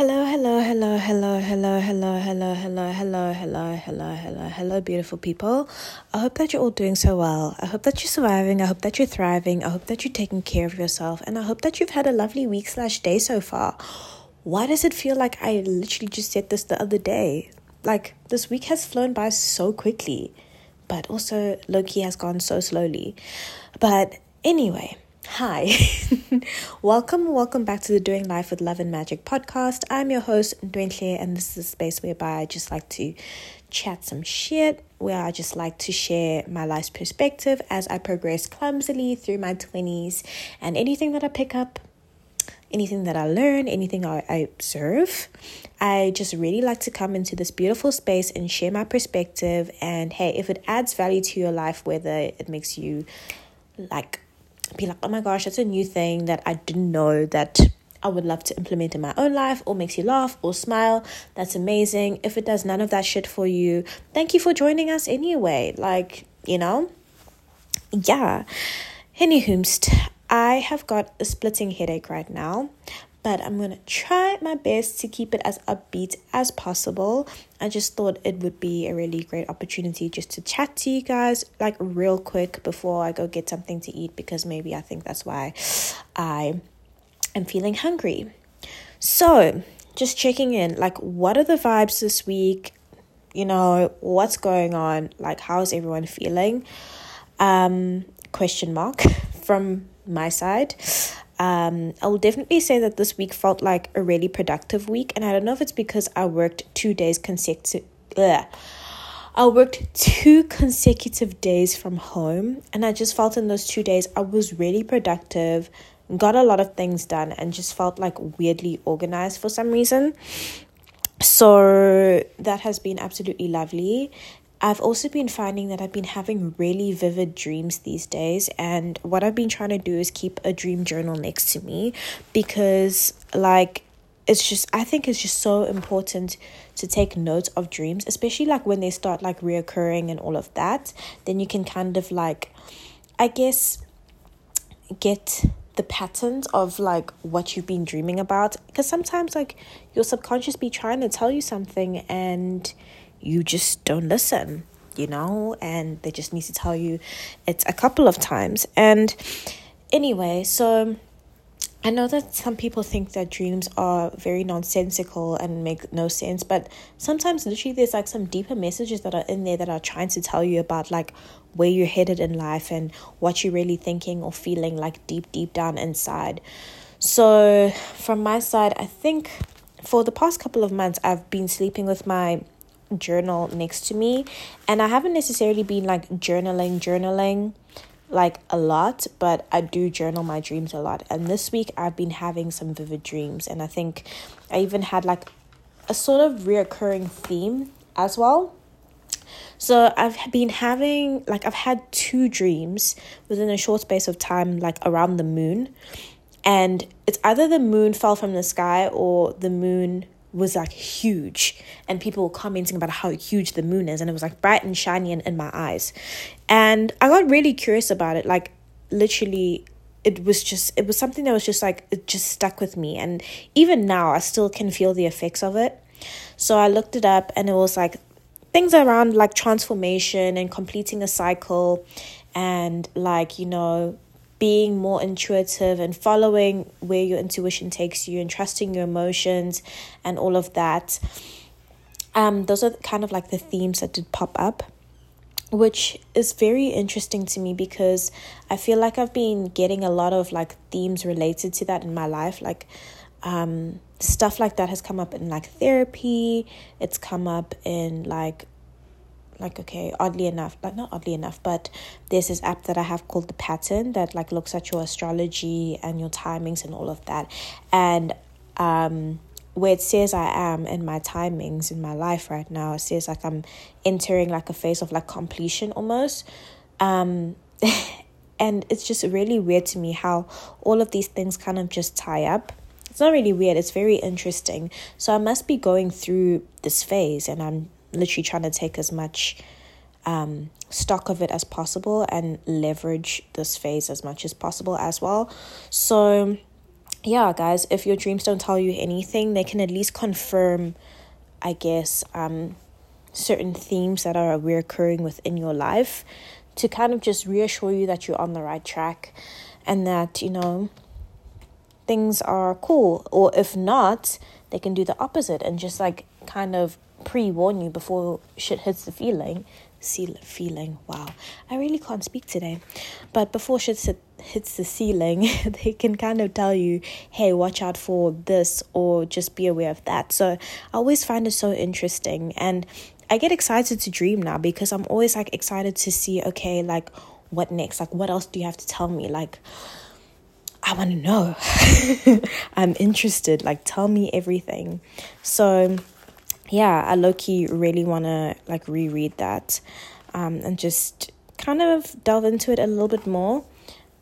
Hello, hello, hello, hello, hello, hello, hello, hello, hello, hello, hello, hello, hello, beautiful people. I hope that you're all doing so well. I hope that you're surviving. I hope that you're thriving. I hope that you're taking care of yourself. And I hope that you've had a lovely week slash day so far. Why does it feel like I literally just said this the other day? Like, this week has flown by so quickly, but also low key has gone so slowly. But anyway, Hi, welcome, welcome back to the Doing Life with Love and Magic podcast. I'm your host, Dwentle, and this is a space whereby I just like to chat some shit, where I just like to share my life's perspective as I progress clumsily through my 20s and anything that I pick up, anything that I learn, anything I, I observe. I just really like to come into this beautiful space and share my perspective. And hey, if it adds value to your life, whether it makes you like be like, oh my gosh, that's a new thing that I didn't know that I would love to implement in my own life or makes you laugh or smile, that's amazing. If it does none of that shit for you, thank you for joining us anyway. Like, you know? Yeah. Henny Anywhoomst, I have got a splitting headache right now, but I'm to try my best to keep it as upbeat as possible. I just thought it would be a really great opportunity just to chat to you guys, like real quick before I go get something to eat, because maybe I think that's why I am feeling hungry. So, just checking in, like, what are the vibes this week? You know, what's going on? Like, how's everyone feeling? Um, question mark from my side. Um, I will definitely say that this week felt like a really productive week, and I don't know if it's because I worked two days consecutive. I worked two consecutive days from home, and I just felt in those two days I was really productive, got a lot of things done, and just felt like weirdly organized for some reason. So that has been absolutely lovely. I've also been finding that I've been having really vivid dreams these days. And what I've been trying to do is keep a dream journal next to me because, like, it's just, I think it's just so important to take notes of dreams, especially like when they start like reoccurring and all of that. Then you can kind of like, I guess, get the patterns of like what you've been dreaming about because sometimes like your subconscious be trying to tell you something and you just don't listen, you know, and they just need to tell you it's a couple of times. And anyway, so I know that some people think that dreams are very nonsensical and make no sense, but sometimes literally there's like some deeper messages that are in there that are trying to tell you about like where you're headed in life and what you're really thinking or feeling like deep, deep down inside. So, from my side, I think for the past couple of months, I've been sleeping with my journal next to me. And I haven't necessarily been like journaling journaling like a lot but I do journal my dreams a lot. And this week I've been having some vivid dreams. And I think I even had like a sort of reoccurring theme as well. So I've been having like I've had two dreams within a short space of time like around the moon. And it's either the moon fell from the sky or the moon was like huge. And people were commenting about how huge the moon is and it was like bright and shiny in, in my eyes. And i got really curious about it like literally it was just it was something that was just like it just stuck with me. And even now i still can feel the effects of it. So i looked it up and it was like things around like transformation and completing a cycle and like you know being more intuitive and following where your intuition takes you and trusting your emotions and all of that. Um, those are kind of like the themes that did pop up, which is very interesting to me because I feel like I've been getting a lot of like themes related to that in my life. Like, um, stuff like that has come up in like therapy, it's come up in like like okay oddly enough but not oddly enough but there's this app that i have called the pattern that like looks at your astrology and your timings and all of that. And um where it says i am in my timings in my life right now it says like i'm entering like a phase of like completion almost. Um and it's just really weird to me how all of these things kind of just tie up. It's not really weird it's very interesting. So i must be going through this phase and i'm literally trying to take as much um, stock of it as possible and leverage this phase as much as possible as well. So, yeah, guys, if your dreams don't tell you anything, they can at least confirm, I guess, um, certain themes that are reoccurring within your life to kind of just reassure you that you're on the right track and that, you know, things are cool. Or if not, they can do the opposite and just like kind of pre warn you before shit hits the feeling. See feeling. Wow, I really can't speak today. But before shit hits the ceiling, they can kind of tell you, hey, watch out for this or just be aware of that. So I always find it so interesting. And I get excited to dream now because I'm always like excited to see, okay, like what next? Like, what else do you have to tell me? Like, I want to know. I'm interested. Like, tell me everything. So, yeah, I low key really want to like reread that um, and just kind of delve into it a little bit more.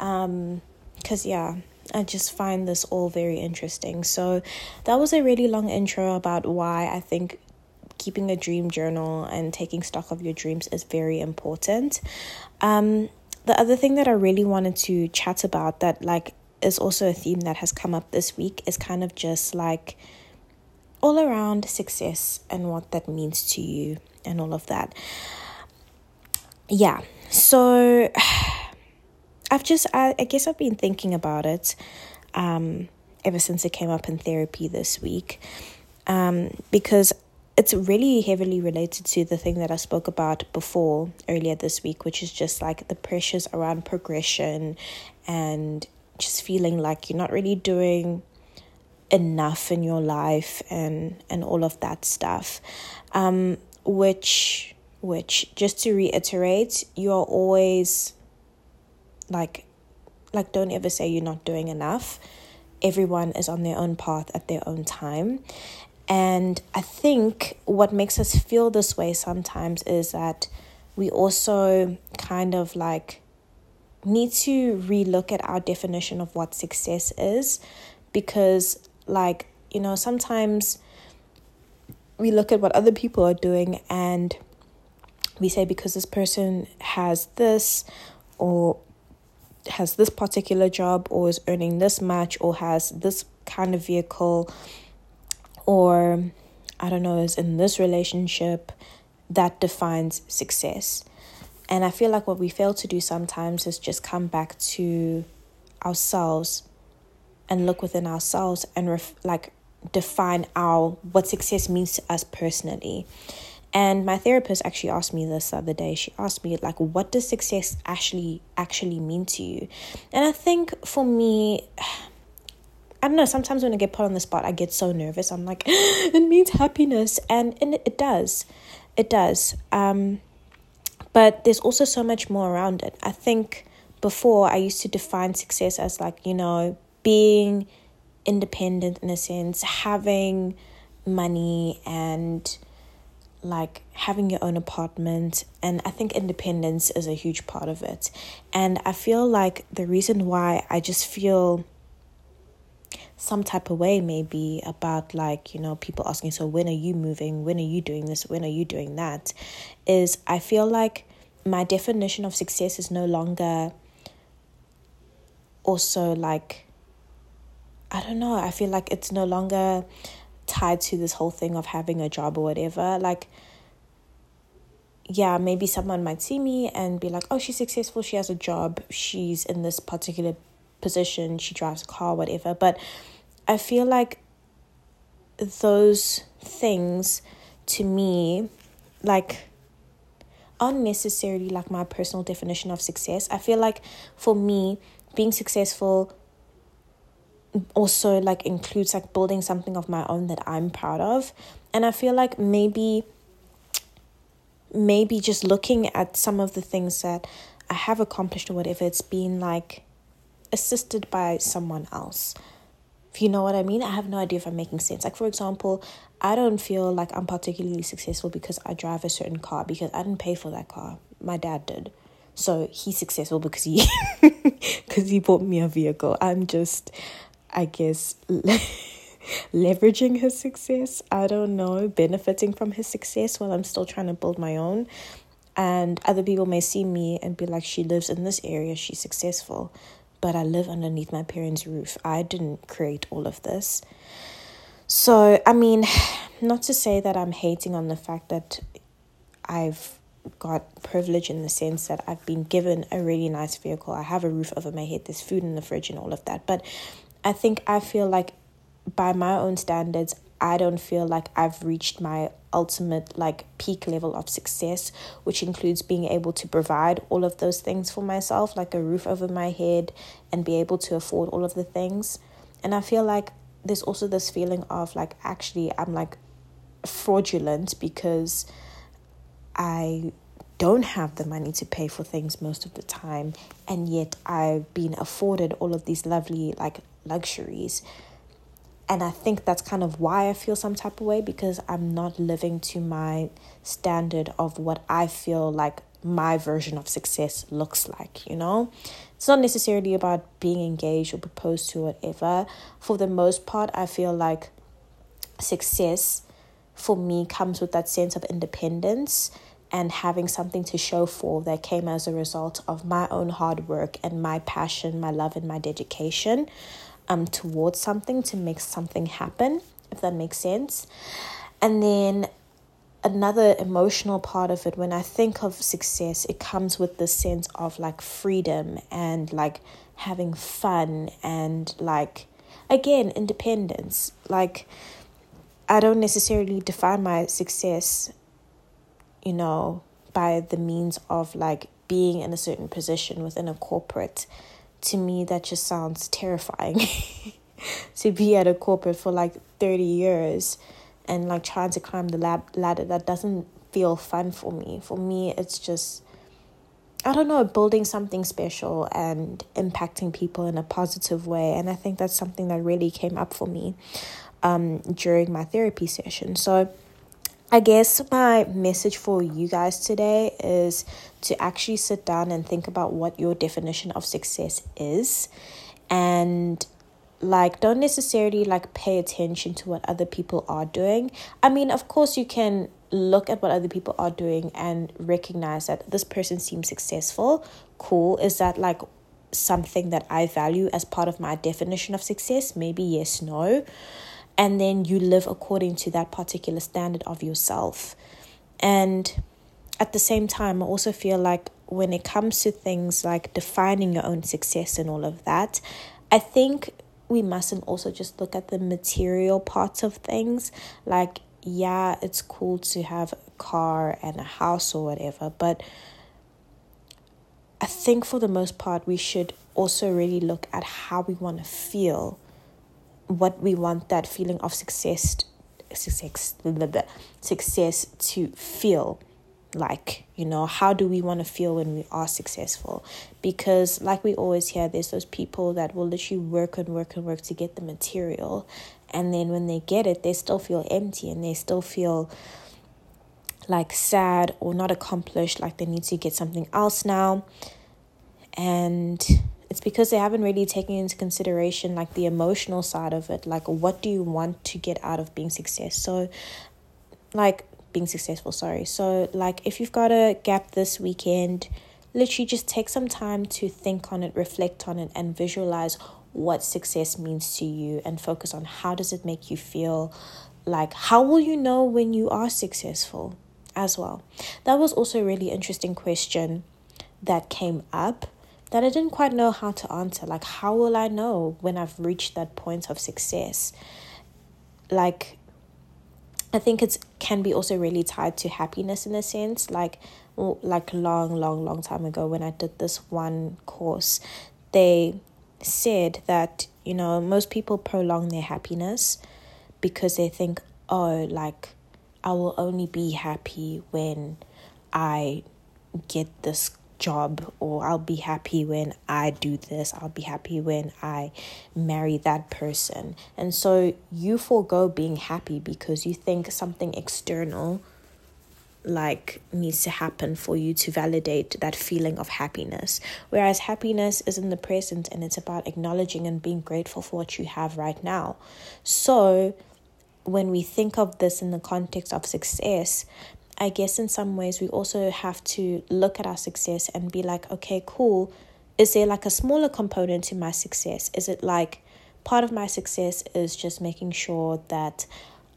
Um, because, yeah, I just find this all very interesting. So, that was a really long intro about why I think keeping a dream journal and taking stock of your dreams is very important. Um, the other thing that I really wanted to chat about that like is also a theme that has come up this week is kind of just like all around success and what that means to you and all of that. Yeah. So I've just I, I guess I've been thinking about it um ever since it came up in therapy this week. Um because it's really heavily related to the thing that I spoke about before earlier this week, which is just like the pressures around progression and just feeling like you're not really doing enough in your life and and all of that stuff. Um which which just to reiterate you're always like like don't ever say you're not doing enough. Everyone is on their own path at their own time. And I think what makes us feel this way sometimes is that we also kind of like need to relook at our definition of what success is because, like, you know, sometimes we look at what other people are doing and we say because this person has this or has this particular job or is earning this much or has this kind of vehicle or I don't know, is in this relationship that defines success. And I feel like what we fail to do sometimes is just come back to ourselves and look within ourselves and ref- like define our what success means to us personally. And my therapist actually asked me this the other day. She asked me like what does success actually actually mean to you? And I think for me I don't know, sometimes when I get put on the spot, I get so nervous. I'm like, it means happiness. And, and it does. It does. Um, but there's also so much more around it. I think before I used to define success as like, you know, being independent in a sense, having money and like having your own apartment. And i think independence is a huge part of it. And i feel like the reason why i just feel some type of way maybe about like you know people asking so when are you moving? When are you doing this? When are you doing that? is i feel like my definition of success is no longer also like i don't know i feel like it's no longer tied to this whole thing of having a job or whatever like yeah maybe someone might see me and be like oh she's successful she has a job she's in this particular position, she drives a car, whatever. But I feel like those things to me, like, aren't necessarily like my personal definition of success. I feel like for me, being successful also like includes like building something of my own that I'm proud of. And I feel like maybe maybe just looking at some of the things that I have accomplished or whatever, it's been like assisted by someone else. If you know what I mean, I have no idea if I'm making sense. Like, for example, I don't feel like I'm particularly successful because I drive a certain car because I didn't pay for that car. My dad did. So he's successful because he because he bought me a vehicle. I'm just I guess leveraging his success. I don't know, benefiting from his success while I'm still trying to build my own. And other people may see me and be like, she lives in this area, she's successful. but I live underneath my parents' roof. I didn't create all of this. So, I mean, not to say that I'm hating on the fact that I've got privilege in the sense that I've been given a really nice vehicle. I have a roof over my head, there's food in the fridge, and all of that. But I think I feel like, by my own standards, I don't feel like I've reached my ultimate, like, peak level of success, which includes being able to provide all of those things for myself, like a roof over my head, and be able to afford all of the things. And I feel like there's also this feeling of, like, actually, I'm like fraudulent because I don't have the money to pay for things most of the time and yet I've been afforded all of these lovely like luxuries. And I think that's kind of why I feel some type of way because I'm not living to my standard of what I feel like my version of success looks like, you know? It's not necessarily about being engaged or proposed to, whatever. For the most part, I feel like success for me comes with that sense of independence and having something to show for that came as a result of my own hard work and my passion, my love, and my dedication um, towards something to make something happen, if that makes sense. And then another emotional part of it, when I think of success, it comes with the sense of like freedom and like having fun and like, again, independence. Like, I don't necessarily define my success, you know, by the means of like being in a certain position within a corporate. To me, that just sounds terrifying. to be at a corporate for like 30 years and like trying to climb the lab ladder, that doesn't feel fun for me. For me, it's just, I don't know, building something special and impacting people in a positive way. And I think that's something that really came up for me um, during my therapy session. So, I guess my message for you guys today is to actually sit down and think about what your definition of success is and like don't necessarily like pay attention to what other people are doing. I mean, of course you can look at what other people are doing and recognize that this person seems successful. Cool. Is that like something that I value as part of my definition of success? Maybe yes, no and then you live according to that particular standard of yourself. And at the same time, I also feel like when it comes to things like defining your own success and all of that, I think we mustn't also just look at the material parts of things. Like, yeah, it's cool to have a car and a house or whatever, but I think for the most part, we should also really look at how we want to feel what we want that feeling of success success success to feel like you know how do we want to feel when we are successful? Because like we always hear there's those people that will literally work and work and work to get the material and then when they get it they still feel empty and they still feel like sad or not accomplished like they need to get something else now. And it's because they haven't really taken into consideration like the emotional side of it. Like what do you want to get out of being success so like being successful sorry. So like if you've got a gap this weekend literally just take some time to think on it reflect on it and visualize what success means to you and focus on how does it make you feel. Like how will you know when you are successful as well? That was also a really interesting question that came up that I didn't quite know how to answer. Like, how will I know when I've reached that point of success? Like, I think it can be also really tied to happiness in a sense. Like, like long, long, long time ago when I did this one course, they said that you know most people prolong their happiness because they think, oh, like I will only be happy when I get this job or I'll be happy when I do this, I'll be happy when I marry that person. And so you forego being happy because you think something external like needs to happen for you to validate that feeling of happiness whereas happiness is in the present and it's about acknowledging and being grateful for what you have right now so when we think of this in the context of success I guess in some ways we also have to look at our success and be like, okay, cool. is there like a smaller component to my success? Is it like part of my success is just making sure that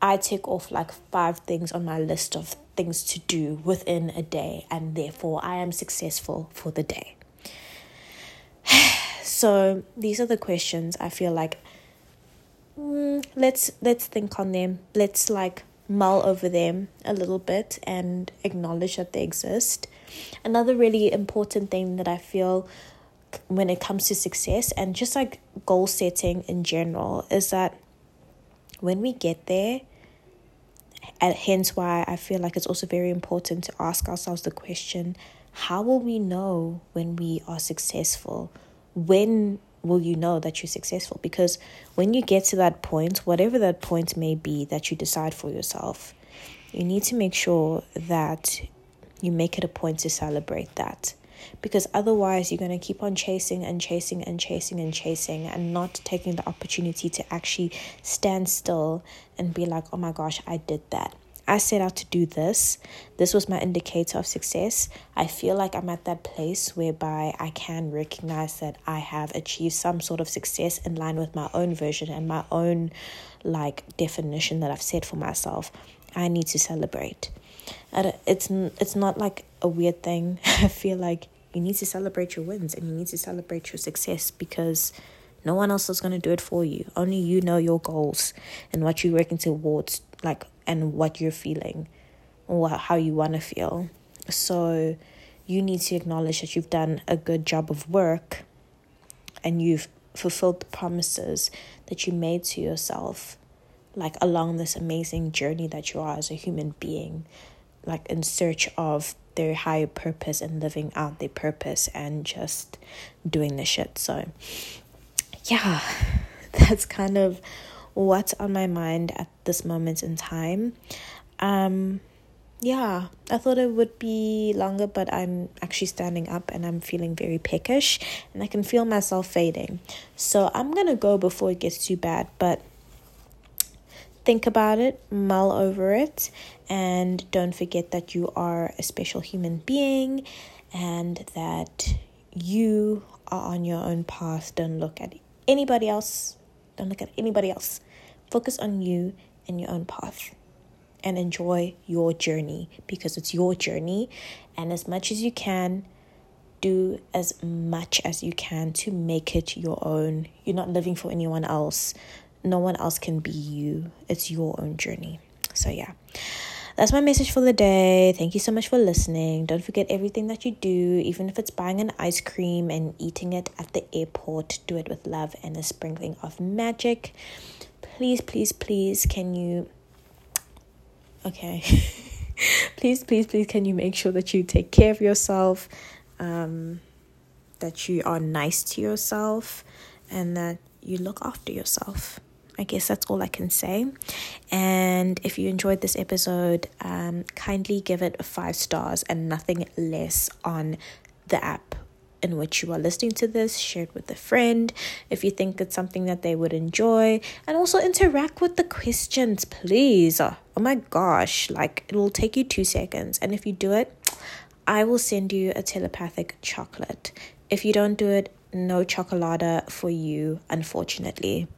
I tick off like five things on my list of things to do within a day, and therefore I am successful for the day. so these are the questions I feel like mm, let's let's think on them. Let's like mull over them a little bit and acknowledge that they exist. Another really important thing that I feel when it comes to success and just like goal setting in general is that when we get there, and hence why I feel like it's also very important to ask ourselves the question how will we know when we are successful? When will you know that you're successful? Because when you get to that point, whatever that point may be that you decide for yourself, you need to make sure that you make it a point to celebrate that because otherwise you're going to keep on chasing and chasing and chasing and chasing and not taking the opportunity to actually stand still and be like, oh my gosh, I did that. I set out to do this. This was my indicator of success. I feel like I'm at that place whereby I can recognize that I have achieved some sort of success in line with my own version and my own like definition that I've set for myself. I need to celebrate. And it's it's not like a weird thing. I feel like you need to celebrate your wins and you need to celebrate your success because no one else is going to do it for you. Only you know your goals and what you're working towards, like, and what you're feeling or how you want to feel. So, you need to acknowledge that you've done a good job of work and you've fulfilled the promises that you made to yourself, like along this amazing journey that you are as a human being, like in search of their higher purpose and living out their purpose and just doing the shit. So, yeah, that's kind of what's on my mind at this moment in time. Um, yeah, I thought it would be longer, but I'm actually standing up and I'm feeling very peckish and I can feel myself fading. So I'm gonna go before it gets too bad, but think about it, mull over it, and don't forget that you are a special human being and that you are on your own path. Don't look at anybody else. Don't look at anybody else. Focus on you and your own path and enjoy your journey because it's your journey. And as much as you can, do as much as you can to make it your own. You're not living for anyone else no one else can be you. It's your own journey. So, yeah. That's my message for the day. Thank you so much for listening. Don't forget everything that you do, even if it's buying an ice cream and eating it at the airport, do it with love and a sprinkling of magic. Please, please, please, can you. Okay. please, please, please, can you make sure that you take care of yourself, um, that you are nice to yourself, and that you look after yourself? I guess that's all I can say. And if you enjoyed this episode, um, kindly give it five stars and nothing less on the app in which you are listening to this. Share it with a friend if you think it's something that they would enjoy. And also interact with the questions, please. Oh my gosh, like it will take you two seconds. And if you do it, I will send you a telepathic chocolate. If you don't do it, no chocolate for you, unfortunately.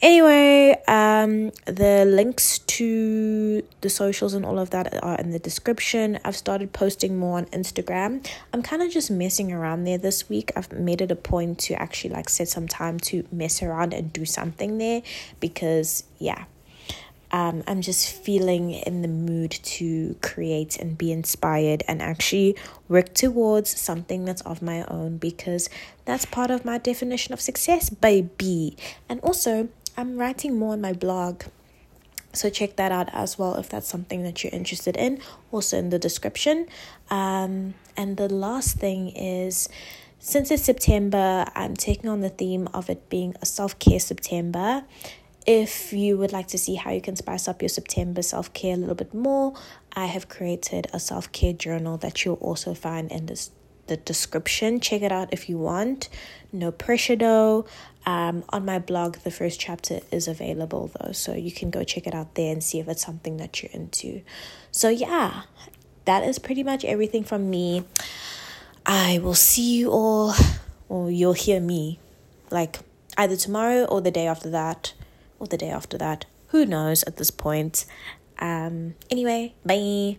Anyway, um, the links to the socials and all of that are in the description. I've started posting more on Instagram. I'm kind of just messing around there this week. I've made it a point to actually like set some time to mess around and do something there because, yeah, um, I'm just feeling in the mood to create and be inspired and actually work towards something that's of my own because that's part of my definition of success, baby. And also, I'm writing more on my blog. So check that out as well if that's something that you're interested in. Also in the description. Um, and the last thing is since it's September, I'm taking on the theme of it being a self care September. If you would like to see how you can spice up your September self care a little bit more, I have created a self care journal that you'll also find in this the description. Check it out if you want. No pressure though. Um, on my blog, the first chapter is available though, so you can go check it out there and see if it's something that you're into. So, yeah, that is pretty much everything from me. I will see you all or you'll hear me like either tomorrow or the day after that or the day after that. Who knows at this point? Um, anyway, bye.